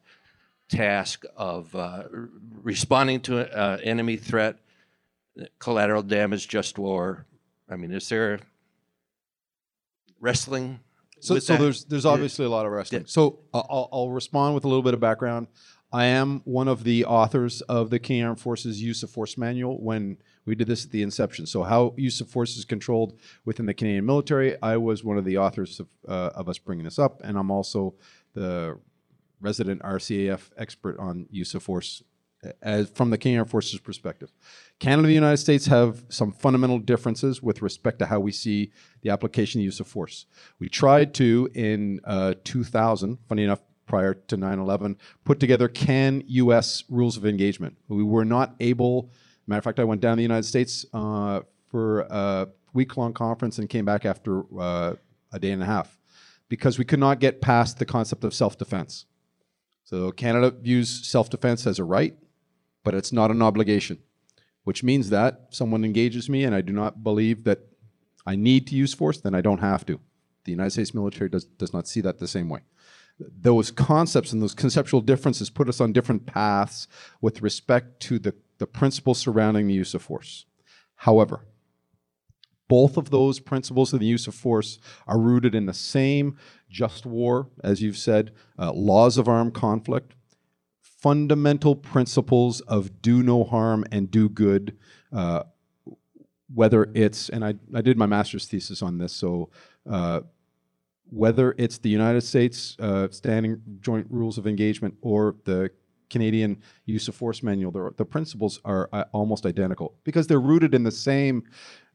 task of uh, responding to an uh, enemy threat, collateral damage, just war. I mean, is there wrestling so, so there's there's obviously a lot of wrestling. Yeah. So uh, I'll, I'll respond with a little bit of background. I am one of the authors of the King Armed Forces Use of Force Manual when we did this at the inception. So, how use of force is controlled within the Canadian military. I was one of the authors of, uh, of us bringing this up, and I'm also the resident RCAF expert on use of force as from the Canadian Armed Forces perspective. Canada and the United States have some fundamental differences with respect to how we see the application of use of force. We tried to, in uh, 2000, funny enough, prior to 9 11, put together can US rules of engagement. We were not able, matter of fact, I went down to the United States uh, for a week long conference and came back after uh, a day and a half because we could not get past the concept of self defense. So Canada views self defense as a right, but it's not an obligation, which means that someone engages me and I do not believe that I need to use force, then I don't have to. The United States military does, does not see that the same way. Those concepts and those conceptual differences put us on different paths with respect to the, the principles surrounding the use of force. However, both of those principles of the use of force are rooted in the same just war, as you've said, uh, laws of armed conflict, fundamental principles of do no harm and do good, uh, whether it's, and I, I did my master's thesis on this, so uh, whether it's the United States uh, Standing Joint Rules of Engagement or the Canadian Use of Force Manual, the, the principles are uh, almost identical because they're rooted in the same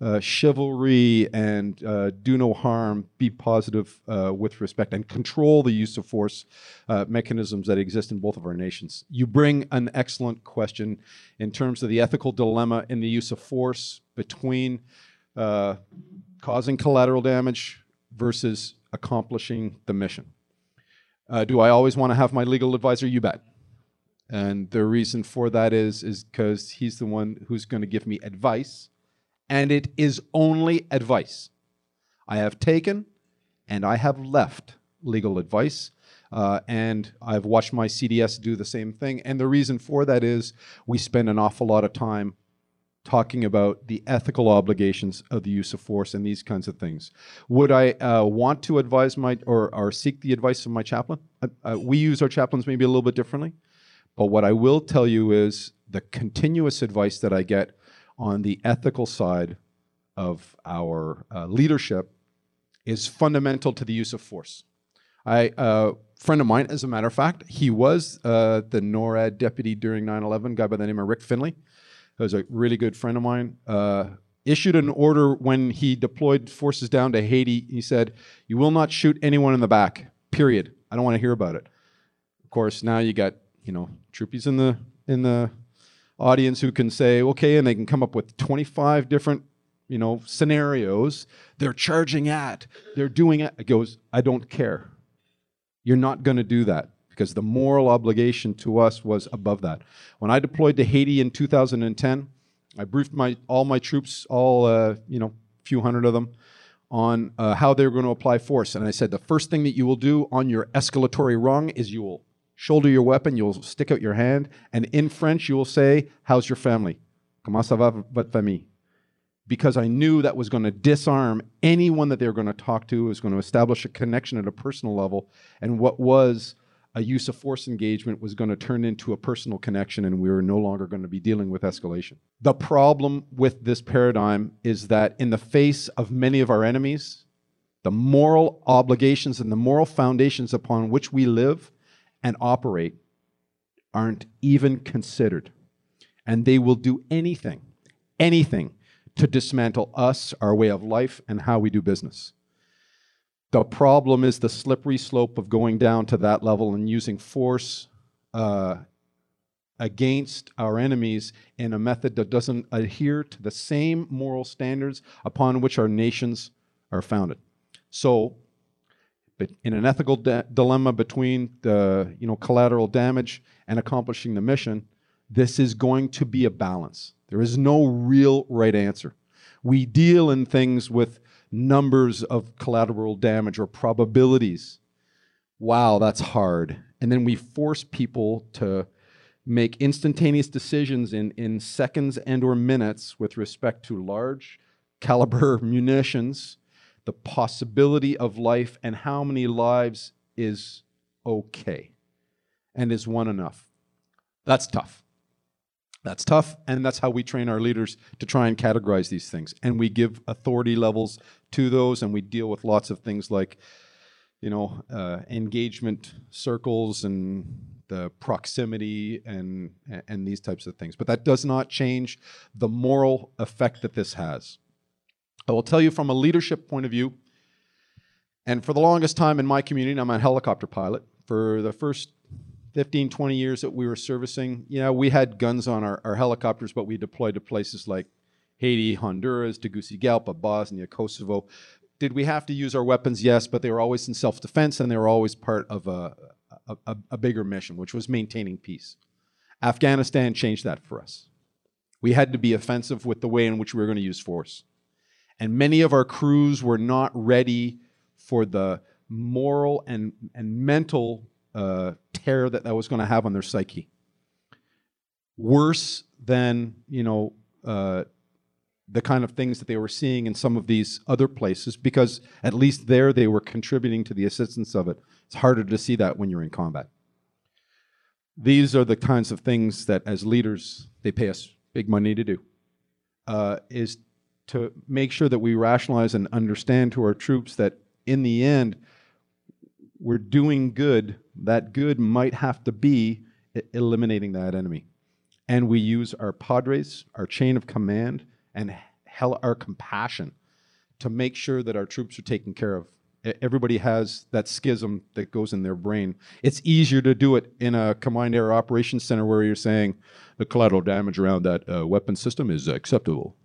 uh, chivalry and uh, do no harm, be positive uh, with respect, and control the use of force uh, mechanisms that exist in both of our nations. You bring an excellent question in terms of the ethical dilemma in the use of force between uh, causing collateral damage versus accomplishing the mission. do I always want to have my legal advisor? You bet. And the reason for that is is because he's the one who's going to give me advice, and it is only advice. I have taken and I have left legal advice, uh, and I've watched my CDS do the same thing. And the reason for that is we spend an awful lot of time talking about the ethical obligations of the use of force and these kinds of things. Would I uh, want to advise my or, or seek the advice of my chaplain? Uh, uh we use our chaplains maybe a little bit differently. But what I will tell you is the continuous advice that I get on the ethical side of our uh, leadership is fundamental to the use of force. I, a uh, friend of mine, as a matter of fact, he was uh, the NORAD deputy during 9 11, guy by the name of Rick Findley. He was a really good friend of mine. Uh, issued an order when he deployed forces down to Haiti. He said, You will not shoot anyone in the back, period. I don't want to hear about it. Of course, now you got you know, troopies in the in the audience who can say, okay, and they can come up with 25 different, you know, scenarios. They're charging at, they're doing it. It goes, I don't care. You're not going to do that because the moral obligation to us was above that. When I deployed to Haiti in 2010, I briefed my all my troops, all uh, you know, a few hundred of them, on uh, how they were going to apply force. And I said, the first thing that you will do on your escalatory rung is you will shoulder your weapon, you'll stick out your hand, and in French, you will say, How's your family? Comment ça va votre famille? Because I knew that was going to disarm anyone that they were going to talk to, it was going to establish a connection at a personal level, and what was a use of force engagement was going to turn into a personal connection, and we were no longer going to be dealing with escalation. The problem with this paradigm is that in the face of many of our enemies, the moral obligations and the moral foundations upon which we live and operate aren't even considered. And they will do anything, anything to dismantle us, our way of life, and how we do business. The problem is the slippery slope of going down to that level and using force uh, against our enemies in a method that doesn't adhere to the same moral standards upon which our nations are founded. So, but in an ethical dilemma between the you know collateral damage and accomplishing the mission, this is going to be a balance. There is no real right answer. We deal in things with numbers of collateral damage or probabilities. Wow, that's hard. And then we force people to make instantaneous decisions in, in seconds and or minutes with respect to large caliber <laughs> munitions the possibility of life and how many lives is okay and is one enough. That's tough. That's tough, and that's how we train our leaders to try and categorize these things. And we give authority levels to those, and we deal with lots of things like, you know, uh, engagement circles and the proximity and and these types of things. But that does not change the moral effect that this has. I will tell you from a leadership point of view, and for the longest time in my community, I'm a helicopter pilot. For the first 15, 20 years that we were servicing, you know, we had guns on our, our helicopters, but we deployed to places like Haiti, Honduras, Tegucigalpa, Bosnia, Kosovo. Did we have to use our weapons? Yes, but they were always in self-defense and they were always part of a, a, a bigger mission, which was maintaining peace. Afghanistan changed that for us. We had to be offensive with the way in which we were going to use force. And many of our crews were not ready for the moral and, and mental uh, terror that that was going to have on their psyche. Worse than, you know, uh, the kind of things that they were seeing in some of these other places, because at least there they were contributing to the assistance of it. It's harder to see that when you're in combat. These are the kinds of things that, as leaders, they pay us big money to do. Uh, is to make sure that we rationalize and understand to our troops that in the end, we're doing good. That good might have to be eliminating that enemy. And we use our padres, our chain of command, and hell, our compassion to make sure that our troops are taken care of. Everybody has that schism that goes in their brain. It's easier to do it in a combined air operations center where you're saying the collateral damage around that uh, weapon system is acceptable.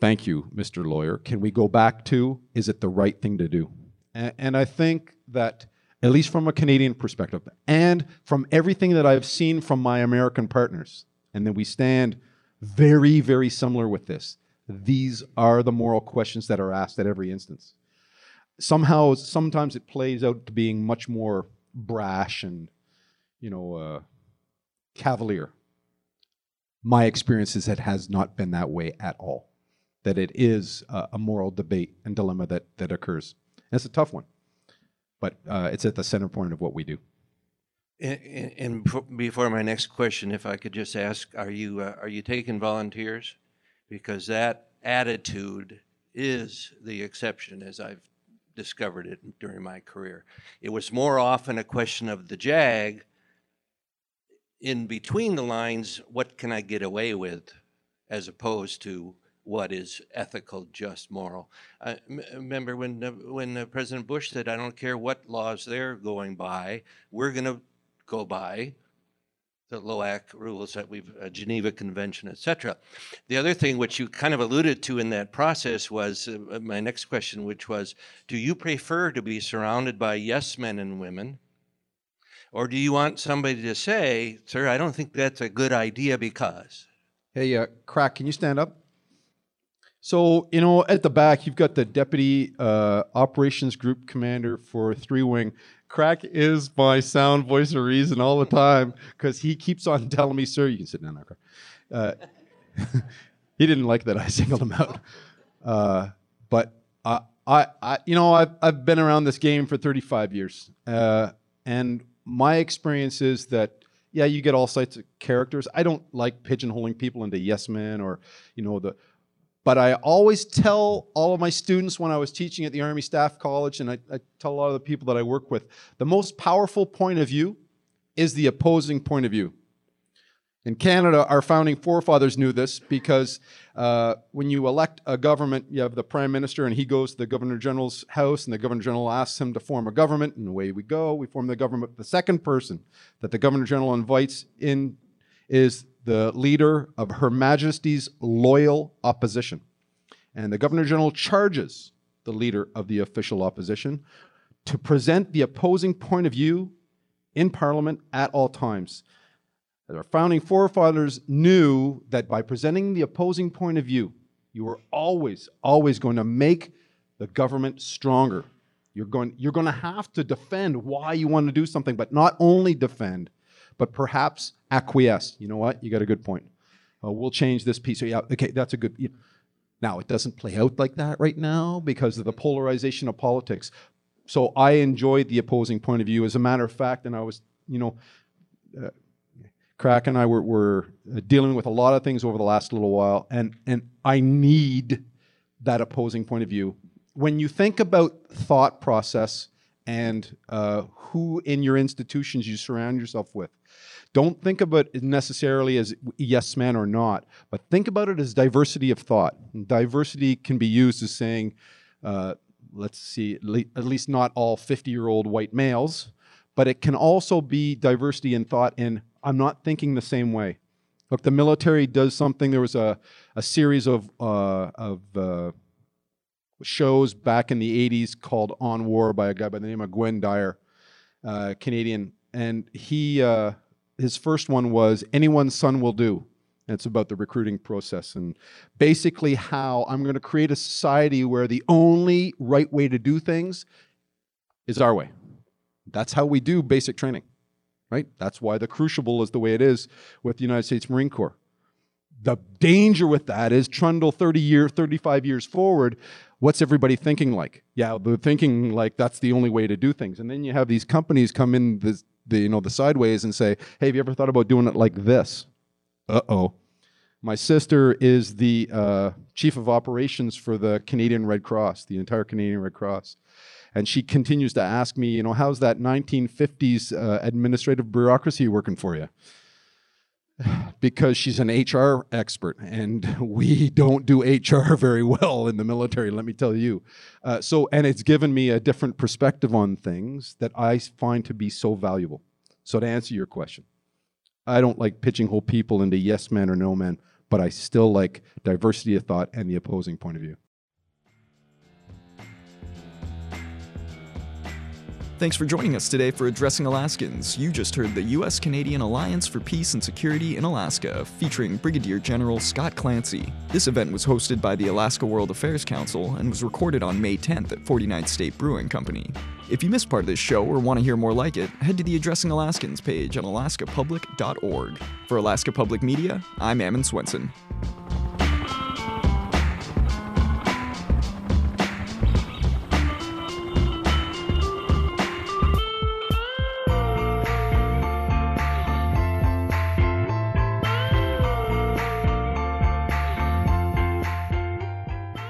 Thank you, Mr. Lawyer. Can we go back to is it the right thing to do? And, and I think that, at least from a Canadian perspective, and from everything that I've seen from my American partners, and then we stand very, very similar with this. These are the moral questions that are asked at every instance. Somehow, sometimes it plays out to being much more brash and, you know, uh, cavalier. My experience is it has not been that way at all. That it is a, a moral debate and dilemma that that occurs. And it's a tough one, but uh, it's at the center point of what we do. And, and before my next question, if I could just ask, are you uh, are you taking volunteers? Because that attitude is the exception, as I've discovered it during my career. It was more often a question of the JAG. In between the lines, what can I get away with, as opposed to what is ethical, just, moral. I remember when uh, when uh, President Bush said, "I don't care what laws they're going by, we're going to go by the LOAC rules that we've, uh, Geneva Convention, etc. The other thing which you kind of alluded to in that process was uh, my next question, which was, do you prefer to be surrounded by yes men and women, or do you want somebody to say, sir, I don't think that's a good idea because? Hey, uh, Crack, can you stand up? So, you know, at the back, you've got the Deputy uh, Operations Group Commander for Three Wing. Crack is my sound voice of reason all the time because he keeps on <laughs> telling me, sir, you can sit down now, Crack. Uh, <laughs> he didn't like that I <laughs> singled him out. Uh, but I, I, you know, I've, I've been around this game for 35 years. Uh, and my experience is that, yeah, you get all sorts of characters. I don't like pigeonholing people into yes men or, you know, the but I always tell all of my students when I was teaching at the Army Staff College, and I, I, tell a lot of the people that I work with, the most powerful point of view is the opposing point of view. In Canada, our founding forefathers knew this because uh, when you elect a government, you have the prime minister, and he goes to the governor general's house, and the governor general asks him to form a government, and away we go. We form the government. The second person that the governor general invites in is the leader of Her Majesty's loyal opposition. And the Governor General charges the leader of the official opposition to present the opposing point of view in Parliament at all times. Our founding forefathers knew that by presenting the opposing point of view, you were always, always going to make the government stronger. You're going, you're going to have to defend why you want to do something, but not only defend, but perhaps acquiesce. You know what? You got a good point. Uh, we'll change this piece. Yeah, okay, that's a good. Now, it doesn't play out like that right now because of the polarization of politics. So I enjoyed the opposing point of view. As a matter of fact, and I was, you know, uh, Crack and I were, were uh, dealing with a lot of things over the last little while, and and I need that opposing point of view. When you think about thought process and uh, who in your institutions you surround yourself with, don't think about it necessarily as yes man or not, but think about it as diversity of thought. And diversity can be used as saying, uh, let's see, at least not all 50 year old white males, but it can also be diversity in thought in I'm not thinking the same way. Look, the military does something. There was a, a series of, uh, of uh, shows back in the 80s called On War by a guy by the name of Gwynne Dyer, uh, Canadian. And he, uh, his first one was Anyone's Son Will Do. And it's about the recruiting process and basically how I'm going to create a society where the only right way to do things is our way. That's how we do basic training, right? That's why the crucible is the way it is with the United States Marine Corps. The danger with that is trundle 30 year, 35 years forward, what's everybody thinking like? Yeah, they're thinking like that's the only way to do things. And then you have these companies come in this, the you know the sideways and say, "Hey, have you ever thought about doing it like this?" Uh oh. My sister is the uh, chief of operations for the Canadian Red Cross, the entire Canadian Red Cross. And she continues to ask me, you know, how's that 1950s uh, administrative bureaucracy working for you? Because she's an HR expert, and we don't do HR very well in the military, let me tell you. Uh, so, and it's given me a different perspective on things that I find to be so valuable. So, to answer your question, I don't like pitching whole people into yes man or no man, but I still like diversity of thought and the opposing point of view. Thanks for joining us today for Addressing Alaskans. You just heard the U.S. Canadian Alliance for Peace and Security in Alaska, featuring Brigadier General Scott Clancy. This event was hosted by the Alaska World Affairs Council and was recorded on May 10th at 49th State Brewing Company. If you missed part of this show or want to hear more like it, head to the Addressing Alaskans page on alaskapublic.org. For Alaska Public Media, I'm Ammon Swenson.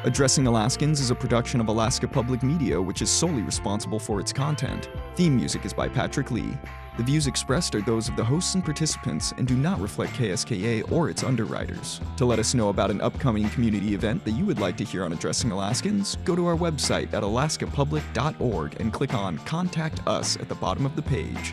Addressing Alaskans is a production of Alaska Public Media, which is solely responsible for its content. Theme music is by Patrick Lee. The views expressed are those of the hosts and participants and do not reflect KSKA or its underwriters. To let us know about an upcoming community event that you would like to hear on Addressing Alaskans, go to our website at alaskapublic.org and click on Contact Us at the bottom of the page.